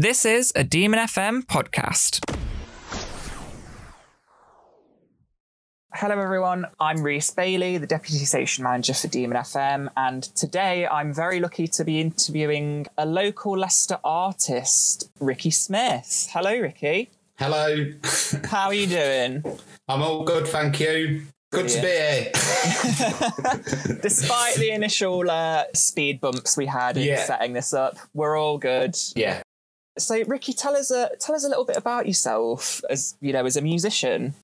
This is a Demon FM podcast. Hello, everyone. I'm Reese Bailey, the Deputy Station Manager for Demon FM, and today I'm very lucky to be interviewing a local Leicester artist, Ricky Smith. Hello, Ricky. Hello. How are you doing? I'm all good, thank you. Good to be here. Despite the initial uh, speed bumps we had in Yeah. setting this up, we're all good. yeah. So, Ricky, tell us a tell us a little bit about yourself as you know as a musician.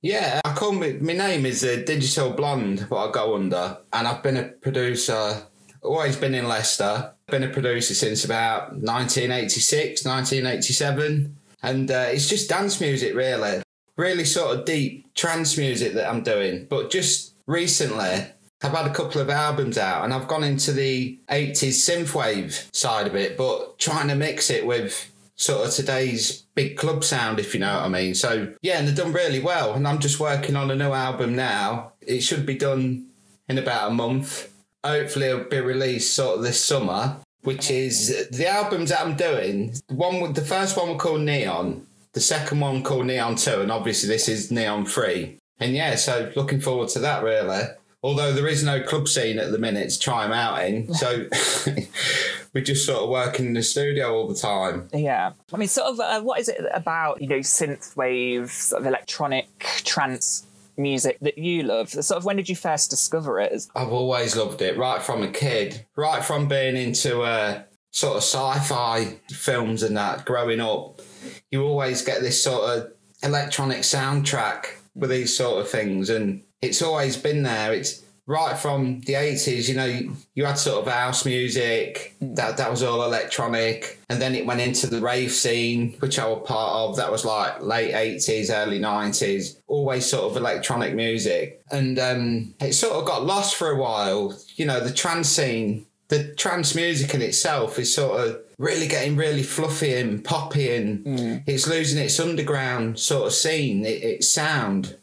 Yeah, I call me, my name is uh, Digital Blonde, what I go under, and I've been a producer, always been in Leicester, been a producer since about 1986, 1987, and uh, it's just dance music really, really sort of deep trance music that I'm doing, but just recently I've had a couple of albums out and I've gone into the 80s synthwave side of it, but trying to mix it with sort of today's big club sound, if you know what I mean. So, yeah, and they've done really well. And I'm just working on a new album now. It should be done in about a month. Hopefully, it'll be released sort of this summer, which is the albums that I'm doing. One, the first one was called Neon, the second one called Neon 2, and obviously, this is Neon 3. And yeah, so looking forward to that really. Although there is no club scene at the minute to try them out in. So we're just sort of working in the studio all the time. Yeah, I mean, sort of, uh, what is it about you know synthwave, sort of electronic trance music that you love? Sort of, when did you first discover it? I've always loved it, right from a kid, right from being into uh, sort of sci-fi films and that. Growing up, you always get this sort of electronic soundtrack with these sort of things, and it's always been there. It's right from the eighties. You know, you, had sort of house music that that was all electronic, and then it went into the rave scene, which I was part of. That was like late eighties, early nineties. Always sort of electronic music, and um, it sort of got lost for a while. You know, the trance scene, the trance music in itself is sort of really getting really fluffy and poppy, and it's losing its underground sort of scene, it, its sound.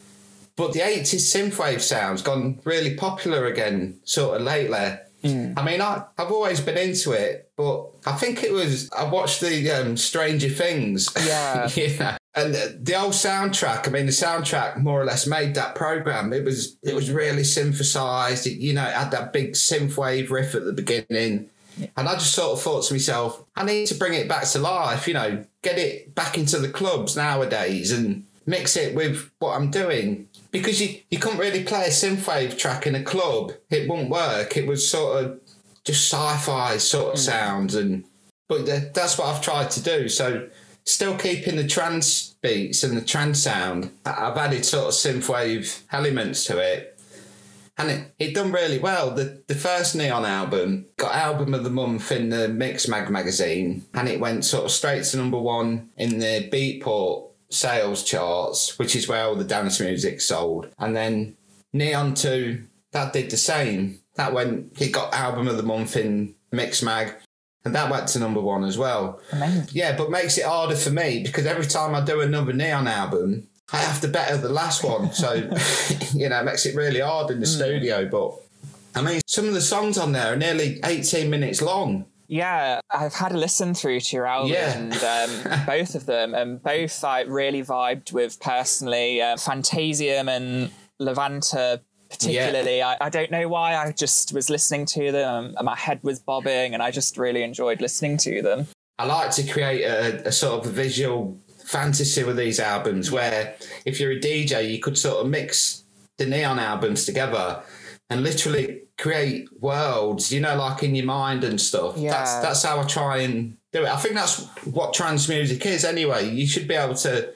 But the 80s synthwave sound's gone really popular again, sort of lately. I mean, I, I've always been into it, but I think it was, I watched the um, Stranger Things. Yeah. you know, and the, old soundtrack, I mean, the soundtrack more or less made that program. It was, it was really synthesized. It, you know, it had that big synthwave riff at the beginning. And I just sort of thought to myself, I need to bring it back to life, you know, get it back into the clubs nowadays and mix it with what I'm doing. Because you, you couldn't really play a synthwave track in a club. It wouldn't work. It was sort of just sci-fi sort of hmm. sounds and but th- that's what I've tried to do. So still keeping the trance beats and the trance sound. I've added sort of synthwave elements to it and it, it done really well. The the first Neon album got album of the month in the Mixmag magazine, and it went sort of straight to number one in the Beatport sales charts, which is where all the dance music sold. And then Neon Two that did the same. That went it got album of the month in Mixmag. And that went to number one as well. Amazing. Yeah, but makes it harder for me because every time I do another Neon album, I have to better the last one. So, you know, it makes it really hard in the mm. studio. But I mean, some of the songs on there are nearly 18 minutes long. Yeah, I've had a listen through to your album Yeah. and um, both of them, and both I really vibed with personally. Uh, Fantasium and Levanta, particularly. I, I don't know why. I just was listening to them, and my head was bobbing, and I just really enjoyed listening to them. I like to create a, a sort of a visual fantasy with these albums where if you're a DJ, you could sort of mix the Neon albums together and literally create worlds, you know, like in your mind and stuff. That's Yeah. that's that's how I try and do it. I think that's what trance music is anyway. You should be able to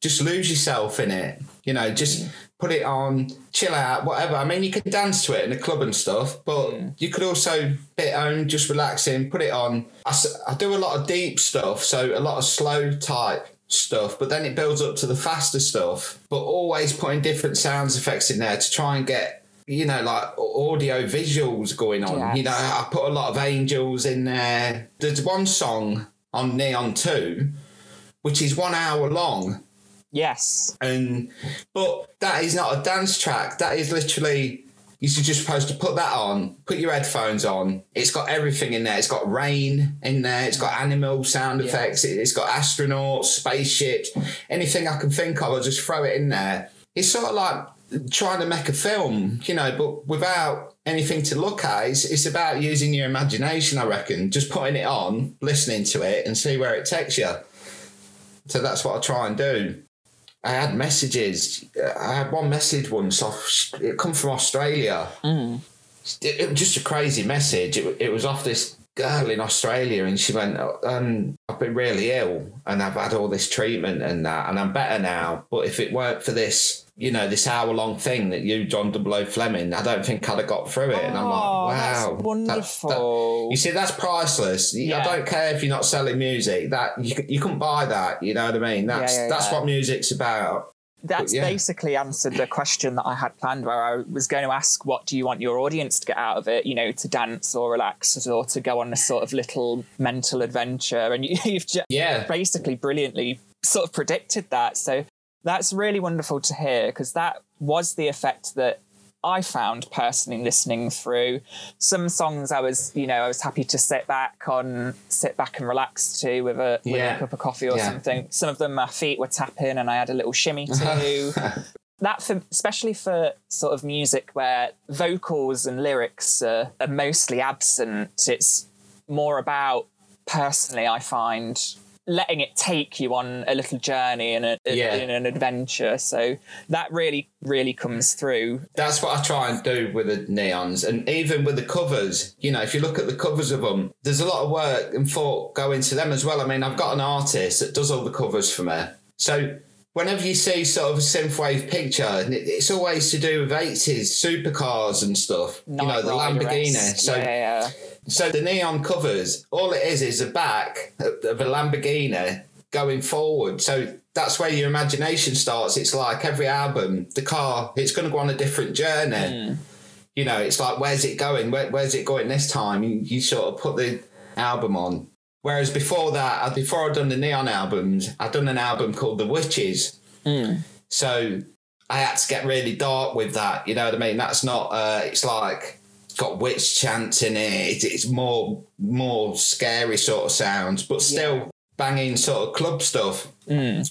just lose yourself in it. You know, just put it on, chill out, whatever. I mean, you can dance to it in a club and stuff, but you could also be at home, just relaxing, put it on. I, I do a lot of deep stuff, so a lot of slow type stuff, but then it builds up to the faster stuff. But always putting different sounds effects in there to try and get, you know, like audio visuals going on. Yes. You know, I put a lot of angels in there. There's one song on Neon 2, which is one hour long Yes. and but that is not a dance track that is literally you're just supposed to put that on, put your headphones on. It's got everything in there. It's got rain in there. It's got animal sound effects. It, it's got astronauts, spaceships, anything I can think of. I'll just throw it in there. It's sort of like trying to make a film, you know, but without anything to look at. It's, it's about using your imagination, I reckon. Just putting it on, listening to it, and see where it takes you. So that's what I try and do. I had messages. I had one message once off. It come from Australia. Mm. It, it was just a crazy message. It, it was off this girl in Australia, and she went, um, "I've been really ill, and I've had all this treatment and that, and I'm better now. But if it weren't for this, you know, this hour long thing that you, John W. Fleming, I don't think I'd have got through it." And I'm Oh, like, that's "Wow, that- that- wonderful. you see, that's priceless. You- I don't care if you're not selling music. That you, you couldn't buy that. You know what I mean? That's yeah, that's yeah. what music's about. That's yeah. basically answered the question that I had planned, where I was going to ask, what do you want your audience to get out of it? You know, to dance or relax, or to go on a sort of little mental adventure. And you, you've just Yeah, basically brilliantly sort of predicted that. So that's really wonderful to hear because that was the effect that I found personally listening through some songs. I was, you know, I was happy to sit back on, sit back and relax to with a, with Yeah. a cup of coffee or Yeah. something. Some of them, my feet were tapping, and I had a little shimmy to. that for especially for sort of music where vocals and lyrics are, are mostly absent it's more about personally i find letting it take you on a little journey and a, Yeah. in an adventure so that really really comes through that's what I try and do with the neons, and even with the covers. You know, if you look at the covers of them, there's a lot of work and thought go into them as well. I mean, I've got an artist that does all the covers for me, so. Whenever you see sort of a synthwave picture, it's always to do with 80s supercars and stuff. you know, the Lamborghini. So yeah, yeah, So the neon covers, all it is is a back of a Lamborghini going forward. So that's where your imagination starts. It's like every album, the car, it's going to go on a different journey. You know, it's like, where's it going? Where, where's it going this time? You, you sort of put the album on. Whereas before that, uh, before I'd done the neon albums, I'd done an album called The Witches. So I had to get really dark with that. You know what I mean? That's not. Uh, it's like it's got witch chants in it. It's more more scary sort of sounds, but still banging sort of club stuff.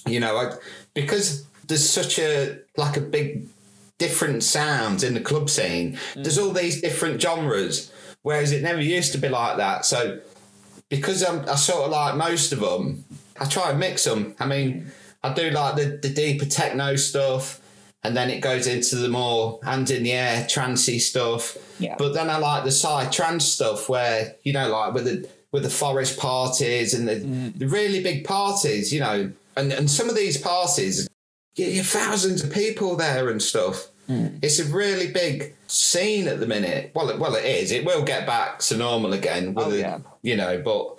You know, I, because there's such a like a big different sounds in the club scene. There's all these different genres, whereas it never used to be like that. So because I'm, I sort of like most of them, I try and mix them. I mean, I do like the, the deeper techno stuff, and then it goes into the more hand in the air trancey stuff. Yeah. But then I like the psy trance stuff where you know, like with the with the forest parties and the, mm. the really big parties, you know, and and some of these parties, you you thousands of people there and stuff. It's a really big scene at the minute. Well, it, well, it is. It will get back to normal again. With Oh, yeah. You know, but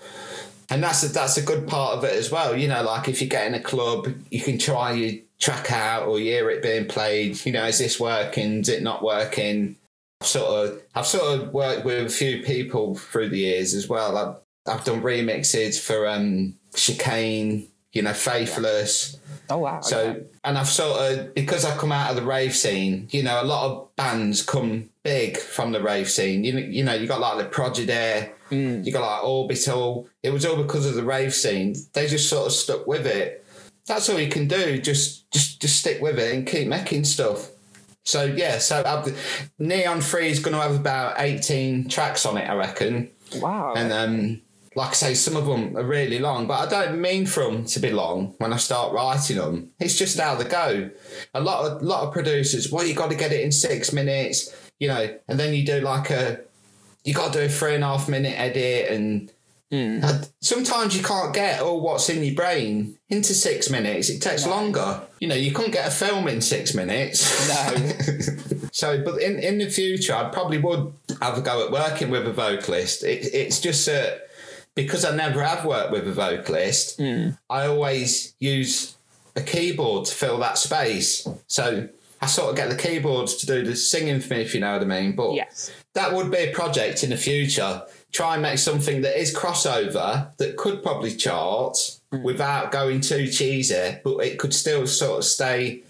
and that's a, that's a good part of it as well. You know, like if you get in a club, you can try your track out or hear it being played. You know, is this working? Is it not working? I've sort of I've sort of worked with a few people through the years as well. I've I've done remixes for um chicane. You know, faithless. oh wow So, okay. and I've sort of, because I've come out of the rave scene, you know, a lot of bands come big from the rave scene. You, know- you know, you got like the Prodigy, you got like Orbital. It was all because of the rave scene. They just sort of stuck with it. That's all you can do. Just, just, just stick with it and keep making stuff. So yeah, so I've, Neon Free is going to have about eighteen tracks on it, I reckon. wow And um, like I say, some of them are really long, but I don't mean for them to be long when I start writing them. It's just how they go. A lot of lot of producers, well, you got to get it in six minutes, you know, and then you do like a, you got to do a three and a half minute edit, and hmm. and sometimes you can't get all what's in your brain into six minutes. It takes longer. You know, you couldn't get a film in six minutes. No. So, but in, in the future, I probably would have a go at working with a vocalist. It, it's just that because I never have worked with a vocalist, hmm. I always use a keyboard to fill that space. So I sort of get the keyboards to do the singing for me, if you know what I mean. But yes that would be a project in the future. Try and make something that is crossover that could probably chart hmm. without going too cheesy, but it could still sort of stay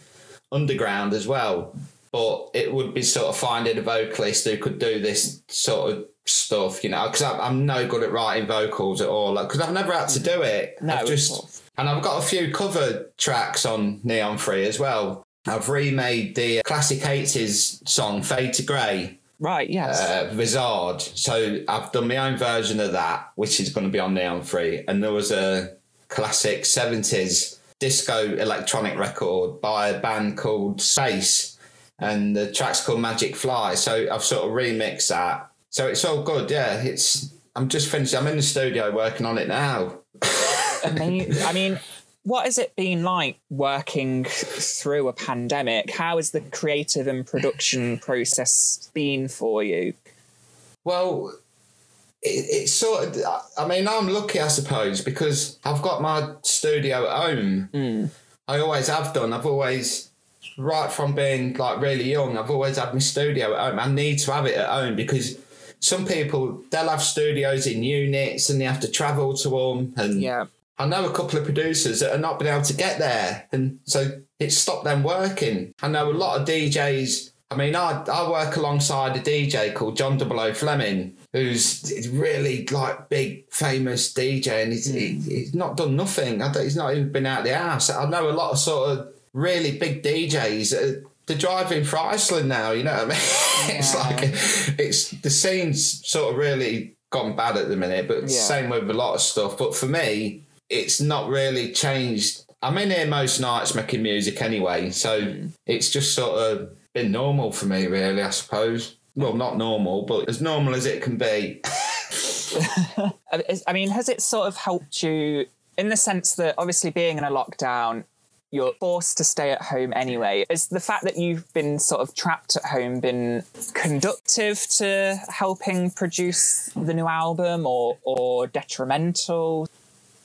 underground as well. but it would be sort of finding a vocalist who could do this sort of stuff, you know, because I'm, I'm no good at writing vocals at all, because I've never had to do it. No, I've just and I've got a few cover tracks on Neon Free as well. I've remade the classic 80s song Fade to Grey, Right, yes. uh, Visage. So I've done my own version of that, which is going to be on Neon Free. And there was a classic 70s disco electronic record by a band called Space. And the track's called Magic Fly. So I've sort of remixed that. So it's all good. Yeah, it's. I'm just finished. I'm in the studio working on it now. I mean, what has it been like working through a pandemic? How has the creative and production process been for you? Well, it, it's sort of. I mean, I'm lucky, I suppose, because I've got my studio at home. Hmm. I always have done. I've always, right from being like really young, I've always had my studio at home. I need to have it at home because some people they'll have studios in units and they have to travel to them. And Yeah. I know a couple of producers that are not been able to get there, and so it stopped them working. I know a lot of DJs. I mean, I, I work alongside a DJ called John Double O Fleming, who's really like big famous DJ, and he's, he, hmm. he's not done nothing. I he's not even been out of the house. I know a lot of sort of really big DJs. They're driving for Iceland now. You know what I mean? it's like it's the scene's sort of really gone bad at the minute, but Yeah. same with a lot of stuff. But for me, it's not really changed. I'm in here most nights making music anyway, so mm. it's just sort of been normal for me, really, I suppose. Well, not normal, but as normal as it can be. I mean, has it sort of helped you in the sense that obviously being in a lockdown, you're forced to stay at home anyway. Is the fact that you've been sort of trapped at home been conductive to helping produce the new album or, or detrimental?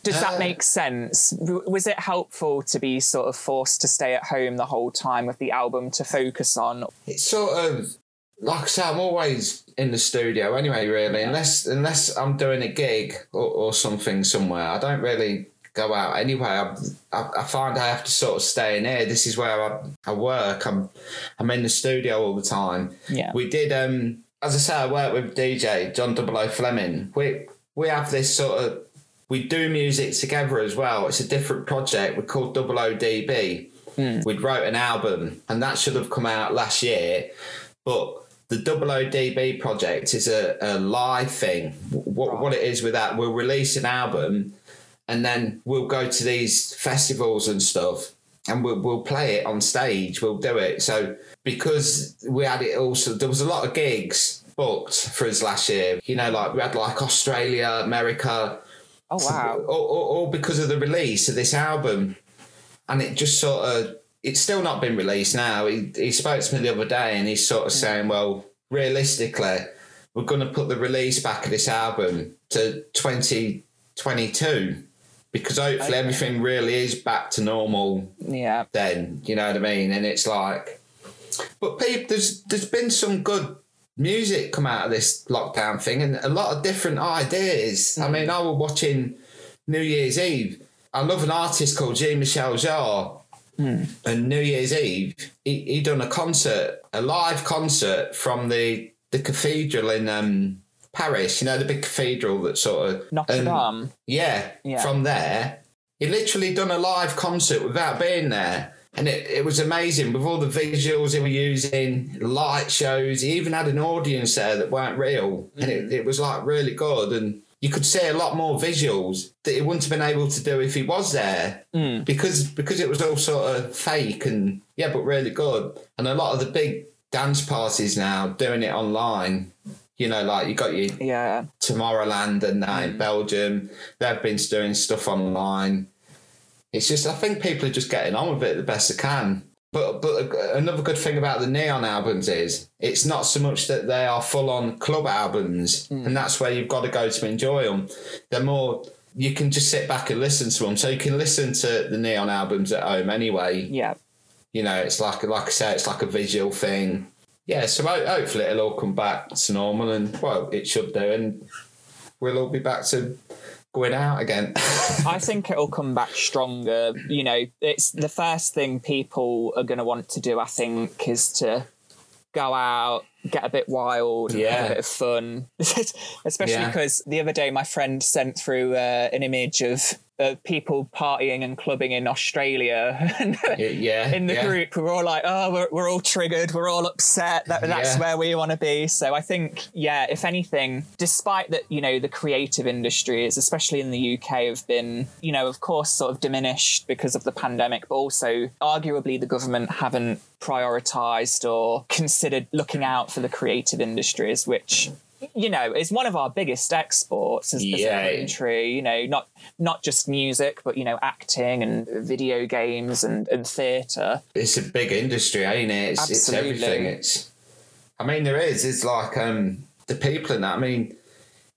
Does that Uh, make sense? Was it helpful to be sort of forced to stay at home the whole time with the album to focus on? It's sort of like I say, I'm always in the studio anyway, really, unless unless I'm doing a gig or, or something somewhere. I don't really go out anyway. I, I, I find I have to sort of stay in here. This is where I, I work. I'm I'm in the studio all the time. Yeah. We did um as I say, I work with DJ John Double O Fleming. We we have this sort of we do music together as well. It's a different project. We're called Double O DB. We'd wrote an album and that should have come out last year, but the Double O DB project is a, a live thing. What what it is with that, we'll release an album and then we'll go to these festivals and stuff and we'll, we'll play it on stage. We'll do it. So because we had it also there was a lot of gigs booked for us last year. You know like we had like australia america. Oh, wow. all, all, all because of the release of this album. And it just sort of it's still not been released now. He, he spoke to me the other day and he's sort of hmm. saying well realistically we're going to put the release back of this album to 2022 because hopefully Okay. everything really is back to normal Yeah. then you know what i mean? And it's like but people there's there's been some good music come out of this lockdown thing and a lot of different ideas. I mean i was watching new year's eve. I love an artist called jean michel jarre. And new year's eve he, he done a concert a live concert from the the cathedral in um paris you know the big cathedral that sort of Notre Dame. yeah, Yeah. from there. He literally done a live concert without being there. And it, it was amazing with all the visuals he was using, light shows. He even had an audience there that weren't real. And it, mm. it was like really good. And you could see a lot more visuals that he wouldn't have been able to do if he was there. Mm. Because because it was all sort of fake and yeah, but really good. And a lot of the big dance parties now doing it online. You know, like you got your Yeah. Tomorrowland and that in mm. Belgium. They've been doing stuff online. It's just, I think people are just getting on with it the best they can. But but another good thing about the Neon albums is it's not so much that they are full on club albums, mm. and that's where you've got to go to enjoy them. They're more you can just sit back and listen to them, so you can listen to the Neon albums at home anyway Yeah. you know, it's like like I say, it's like a visual thing. Yeah, so ho- hopefully it'll all come back to normal, and well, it should do, and we'll all be back to going out again. I think it'll come back stronger. You know, it's the first thing people are going to want to do, I think, is to go out, get a bit wild, yeah. have a bit of fun. Especially Yeah. because the other day my friend sent through uh, an image of uh, people partying and clubbing in Australia. Yeah. in the yeah. group, we're all like, oh, we're, we're all triggered, we're all upset. That, that's Yeah. where we want to be. So I think, yeah, if anything, despite that, you know, the creative industries, especially in the UK, have been, you know, of course, sort of diminished because of the pandemic, but also arguably the government haven't prioritized or considered looking out for the creative industries, which you know is one of our biggest exports as, as a country you know not not just music but you know acting and video games and, and theatre it's a big industry, ain't it? It's, it's Absolutely. everything. It's, I mean, there is. It's like um, the people in that. I mean,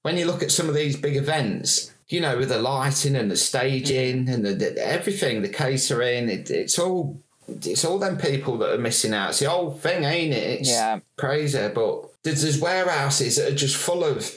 when you look at some of these big events, you know, with the lighting and the staging and the, the everything, the catering, it, it's all. It's all them people that are missing out. It's the whole thing, ain't it? It's Yeah. crazy. But there's, there's warehouses that are just full of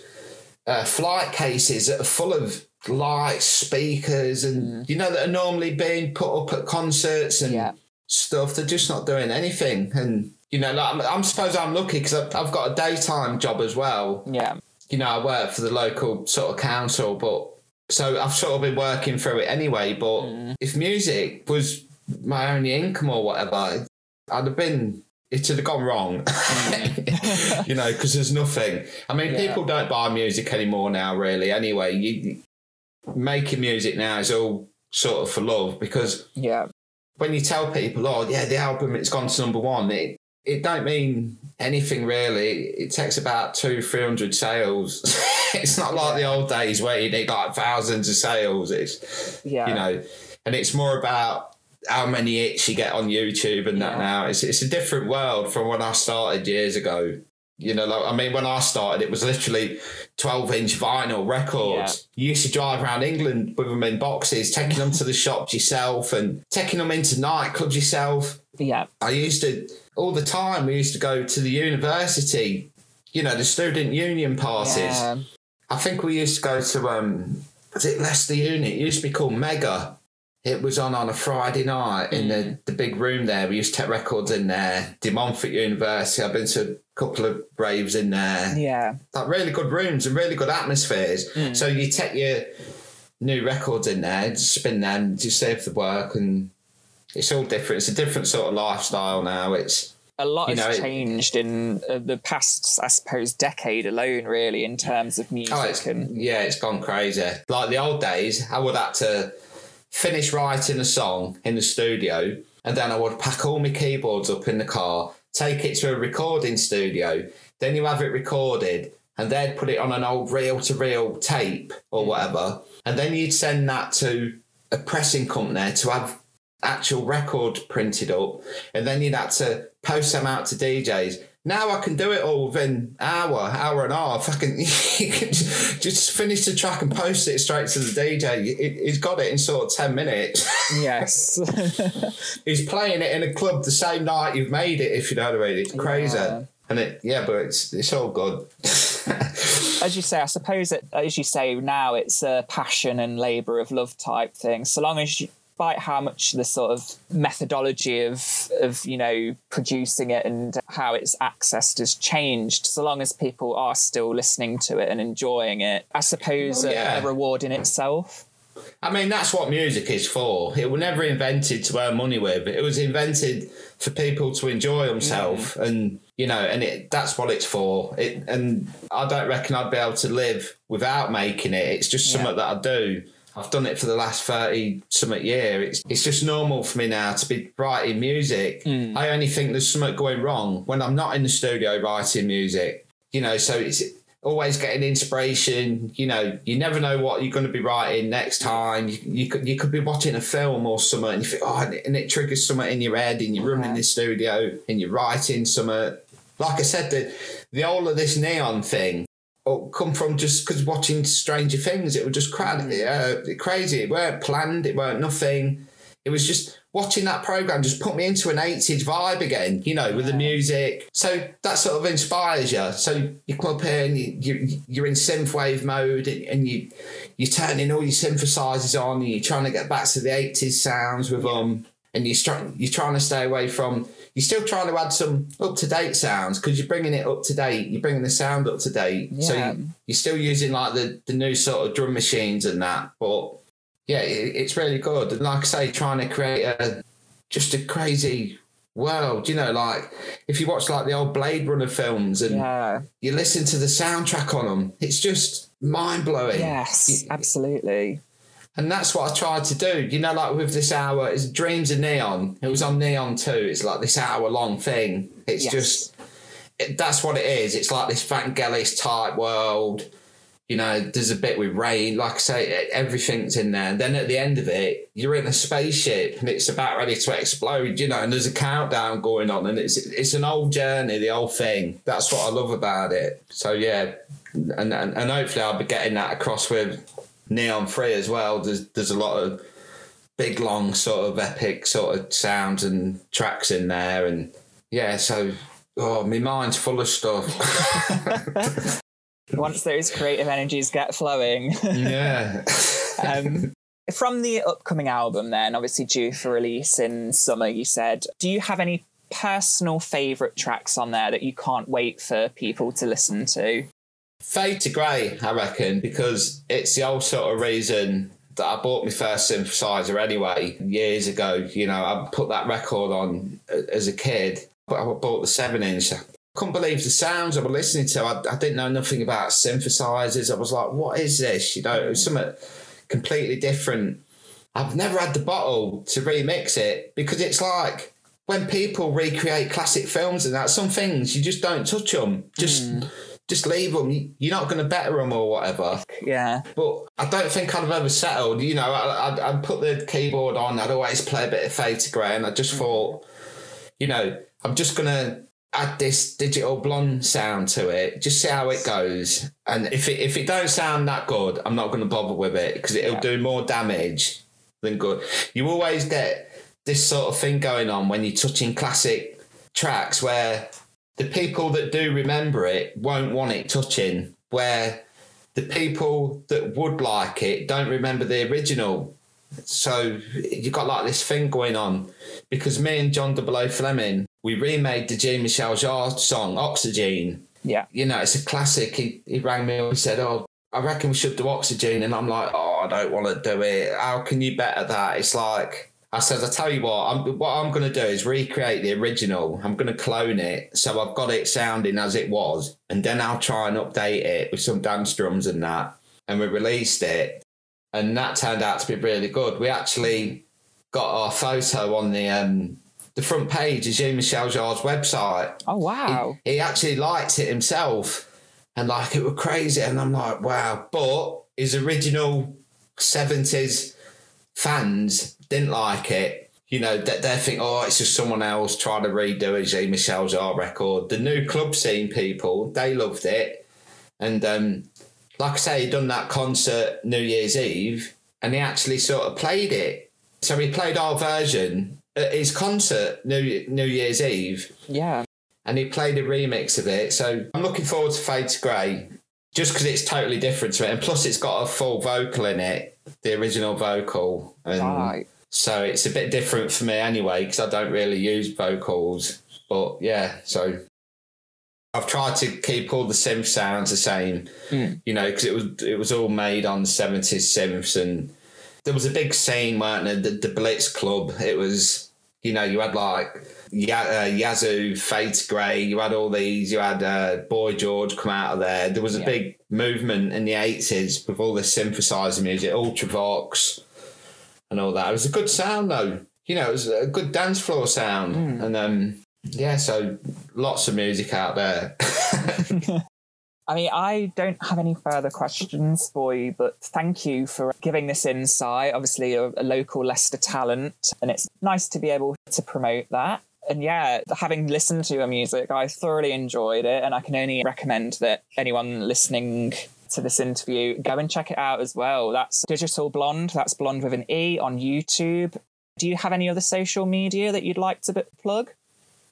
uh, flight cases that are full of lights, speakers, and you know that are normally being put up at concerts and Yeah. stuff. They're just not doing anything, and you know, like I'm, I'm suppose I'm lucky because I've, I've got a daytime job as well. yeah You know, I work for the local sort of council, but so I've sort of been working through it anyway. But if music was my only income or whatever, I'd have been. It should have gone wrong, mm. you know, because there's nothing. I mean, Yeah. people don't buy music anymore now, really. Anyway, you making music now is all sort of for love because yeah when you tell people, oh yeah, the album it's gone to number one, it it don't mean anything really. It takes about two, three hundred sales. it's not like the old days where you need like thousands of sales. It's yeah you know, and it's more about how many hits you get on YouTube and that now. It's it's a different world from when I started years ago. You know, like, I mean, when I started, it was literally 12 inch vinyl records. You used to drive around England with them in boxes, taking them to the shops yourself and taking them into nightclubs yourself. yeah I used to, all the time, we used to go to the university, you know, the student union parties. yeah I think we used to go to um was it Leicester Uni? It used to be called Mega. It was on on a Friday night in the, the big room there. We used to take records in there. De Montfort University. I've been to a couple of raves in there. yeah Like really good rooms and really good atmospheres. So you take your new records in there, spin them, just save the work, and it's all different. It's a different sort of lifestyle now. It's a lot You has know, it- changed in uh, the past i suppose decade alone really in terms of music Oh, it's, and yeah, it's gone crazy. Like the old days, I would have to finish writing a song in the studio, and then I would pack all my keyboards up in the car, take it to a recording studio. Then you have it recorded, and they'd put it on an old reel to reel tape or mm. whatever, and then you'd send that to a pressing company to have actual record printed up, and then you'd have to post them out to DJs. Now I can do it all within hour, hour and a half. I can, can just finish the track and post it straight to the DJ. He- He's got it in sort of ten minutes. yes He's playing it in a club the same night you've made it. If you know what I mean, it's crazy. Yeah. And it, yeah, but it's it's all good. as you say, I suppose that as you say now, it's a passion and labour of love type thing. So long as you, despite how much the sort of methodology of of you know producing it and how it's accessed has changed, so long as people are still listening to it and enjoying it, I suppose Oh, a- yeah. a, reward in itself. I mean, that's what music is for. It was never invented to earn money with. It was invented for people to enjoy themselves, mm. and you know, and it that's what it's for. It and I don't reckon I'd be able to live without making it. It's just Yeah. something that I do. I've done it for the last thirty something year. It's it's just normal for me now to be writing music. Hmm. I only think there's something going wrong when I'm not in the studio writing music. You know, so it's always getting inspiration. You know, you never know what you're going to be writing next time. You, you could you could be watching a film or something, and you think, oh, and it, and it triggers something in your head, and you run in the studio and you're writing something. Like I said, the the whole of this neon thing. Oh, come from just because watching Stranger Things, it was just cra- uh, crazy. It weren't planned. It weren't nothing. It was just watching that program just put me into an 80s vibe again, you know, with the music. So that sort of inspires you. So you come up here and you, you, you're in synthwave mode and, you, you're turning all your synthesizers on and you're trying to get back to the 80s sounds with them. and you're, you're trying to stay away from you're still trying to add some up to date sounds because you're bringing it up to date. You're bringing the sound up to date. Yeah. So you, you're still using like the, the new sort of drum machines and that. But yeah, it, it's really good. And like I say, trying to create a just a crazy world. You know, like if you watch like the old Blade Runner films and Yeah. you listen to the soundtrack on them, it's just mind blowing. Yes, absolutely. And that's what I tried to do. You know, like with this hour, it's Dreams of Neon. It was on Neon 2. It's like this hour long thing. It's Yes. just, it, that's what it is. It's like this Vangelis type world. You know, there's a bit with rain. Like I say, everything's in there. And then at the end of it, you're in a spaceship and it's about ready to explode, you know, and there's a countdown going on. And it's it's an old journey, the old thing. That's what I love about it. So, yeah. And, and, and hopefully I'll be getting that across with Neon Free as well. There's there's a lot of big, long, sort of epic sort of sounds and tracks in there, and yeah. So, oh, my mind's full of stuff. Once those creative energies get flowing. yeah. um, from the upcoming album, then, obviously due for release in summer, you said, do you have any personal favourite tracks on there that you can't wait for people to listen to? Fade to Grey, I reckon, because it's the old sort of reason that I bought my first synthesizer anyway years ago. You know, I put that record on uh, as a kid, but I bought the seven inch. I couldn't believe the sounds I was listening to. I, I didn't know nothing about synthesizers. I was like, what is this? You know, it was something completely different. I've never had the bottle to remix it because it's like when people recreate classic films and that, some things you just don't touch them. Just just leave them. You're not going to better them or whatever. Yeah. But I don't think I'd have ever settled. You know, I, I'd, I'd put the keyboard on. I'd always play a bit of Fade to Grey, and I just mm. thought, you know, I'm just going to add this digital blonde sound to it. Just see how it goes. And if it if it don't sound that good, I'm not going to bother with it because it'll Yeah. do more damage than good. You always get this sort of thing going on when you're touching classic tracks where the people that do remember it won't want it touching, where the people that would like it don't remember the original. So you got like this thing going on because me and John Double Fleming, we remade the Jean Michel Jarre song Oxygen. Yeah. You know, it's a classic. He, he rang me up and said, Oh, I reckon we should do Oxygen. And I'm like, Oh, I don't want to do it. How can you better that? It's like, I said, I tell you what, I'm, what I'm going to do is recreate the original. I'm going to clone it. So I've got it sounding as it was. And then I'll try and update it with some dance drums and that. And we released it. And that turned out to be really good. We actually got our photo on the um, the front page of Jean Michel Jarre's website. Oh, wow. He, he actually liked it himself. And like, it was crazy. And I'm like, wow. But his original 70s fans didn't like it. You know, they, they think, oh, it's just someone else trying to redo a Jean Michel Jarre record. The new club scene people, they loved it. And um, like I say, he done that concert New Year's Eve and he actually sort of played it. So he played our version at his concert New, New Year's Eve Yeah. and he played a remix of it. So I'm looking forward to Fade to Grey just because it's totally different to it. And plus, it's got a full vocal in it, the original vocal. And Right. So it's a bit different for me anyway because I don't really use vocals. But yeah, so I've tried to keep all the synth sounds the same, Mm. you know, because it was it was all made on the seventies synths, and there was a big scene, weren't there? The, the Blitz Club. It was, you know, you had like uh, Yazoo, Fade to Grey. You had all these. You had uh, Boy George come out of there. There was a Yeah. big movement in the eighties with all the synthesizer music, Ultravox, and all that. It was a good sound though. You know, it was a good dance floor sound, and um, yeah, so lots of music out there. I mean, I don't have any further questions for you, but thank you for giving this insight. Obviously, a, a local Leicester talent, and it's nice to be able to promote that. And yeah, having listened to your music, I thoroughly enjoyed it, and I can only recommend that anyone listening to this interview go and check it out as well. That's Digital Blonde. That's Blonde with an E on YouTube. Do you have any other social media that you'd like to plug?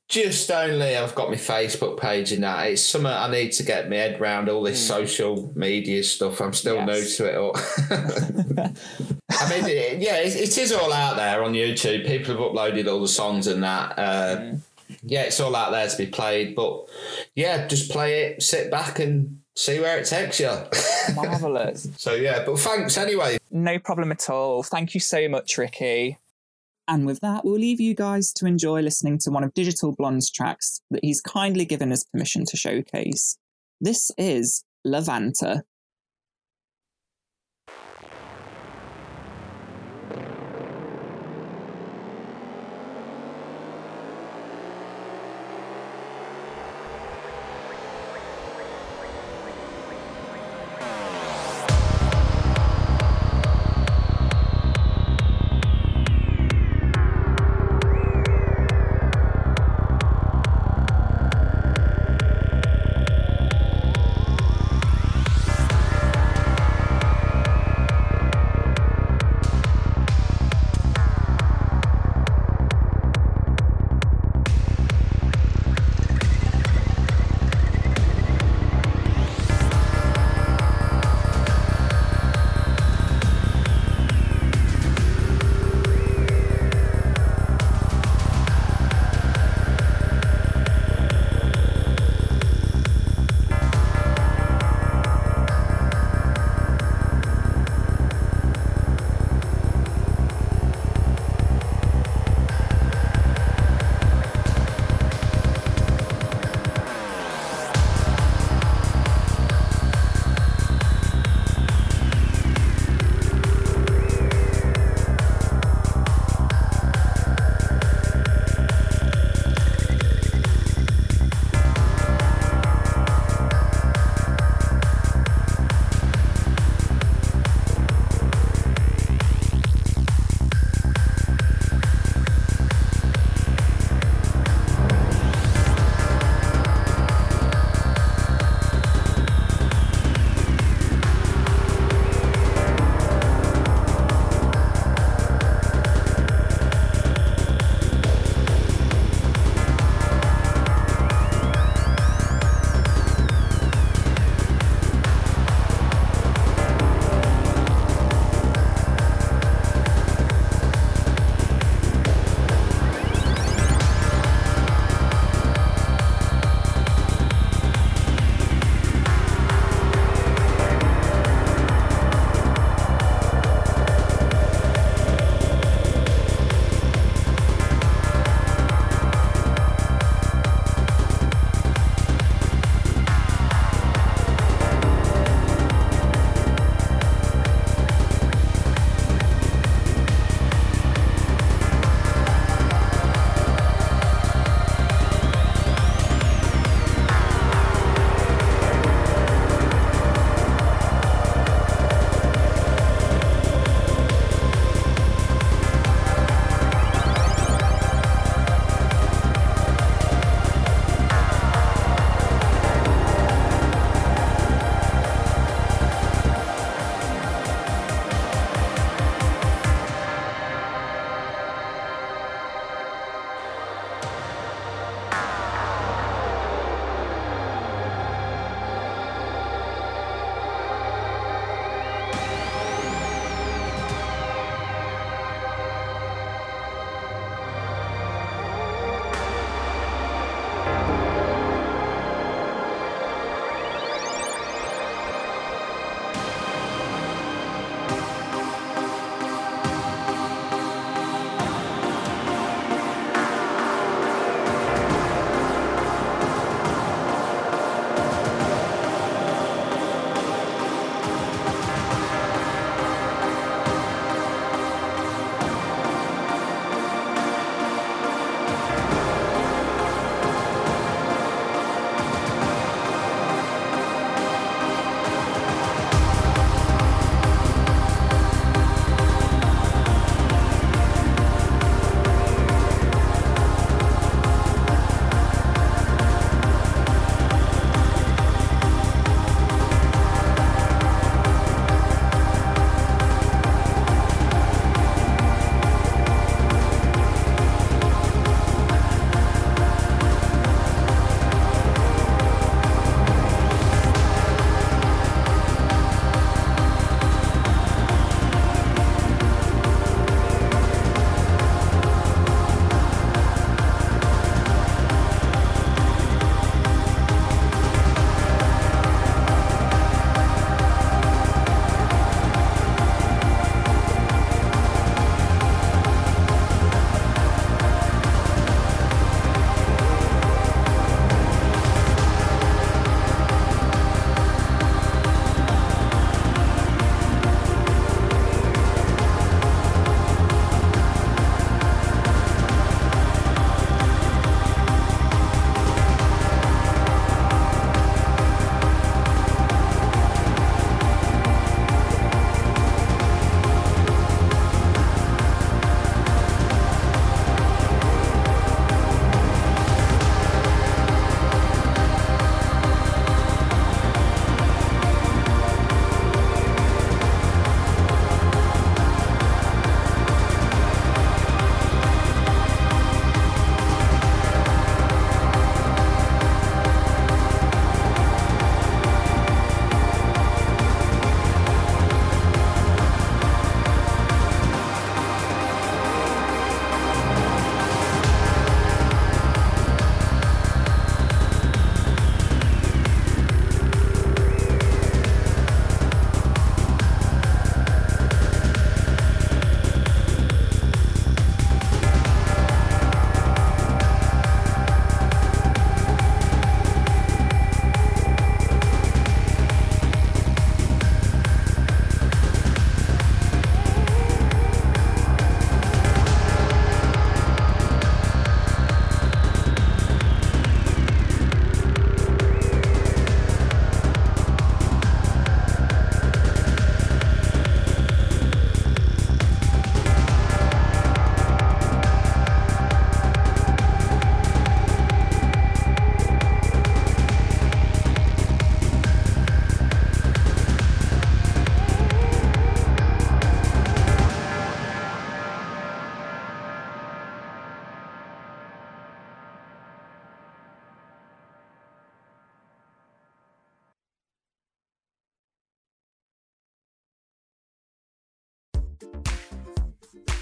Just only I've got my Facebook page and that. It's something I need to get my head round all this social media stuff. I'm still Yes. new to it all. I mean, it, yeah, it, it is all out there on YouTube. People have uploaded all the songs and that. Uh, mm. Yeah, it's all out there to be played. But yeah, just play it, sit back and see where it takes you. Marvelous. so yeah, but thanks anyway. No problem at all. Thank you so much, Ricky. And with that, we'll leave you guys to enjoy listening to one of Digital Blonde's tracks that he's kindly given us permission to showcase. This is Lavanta.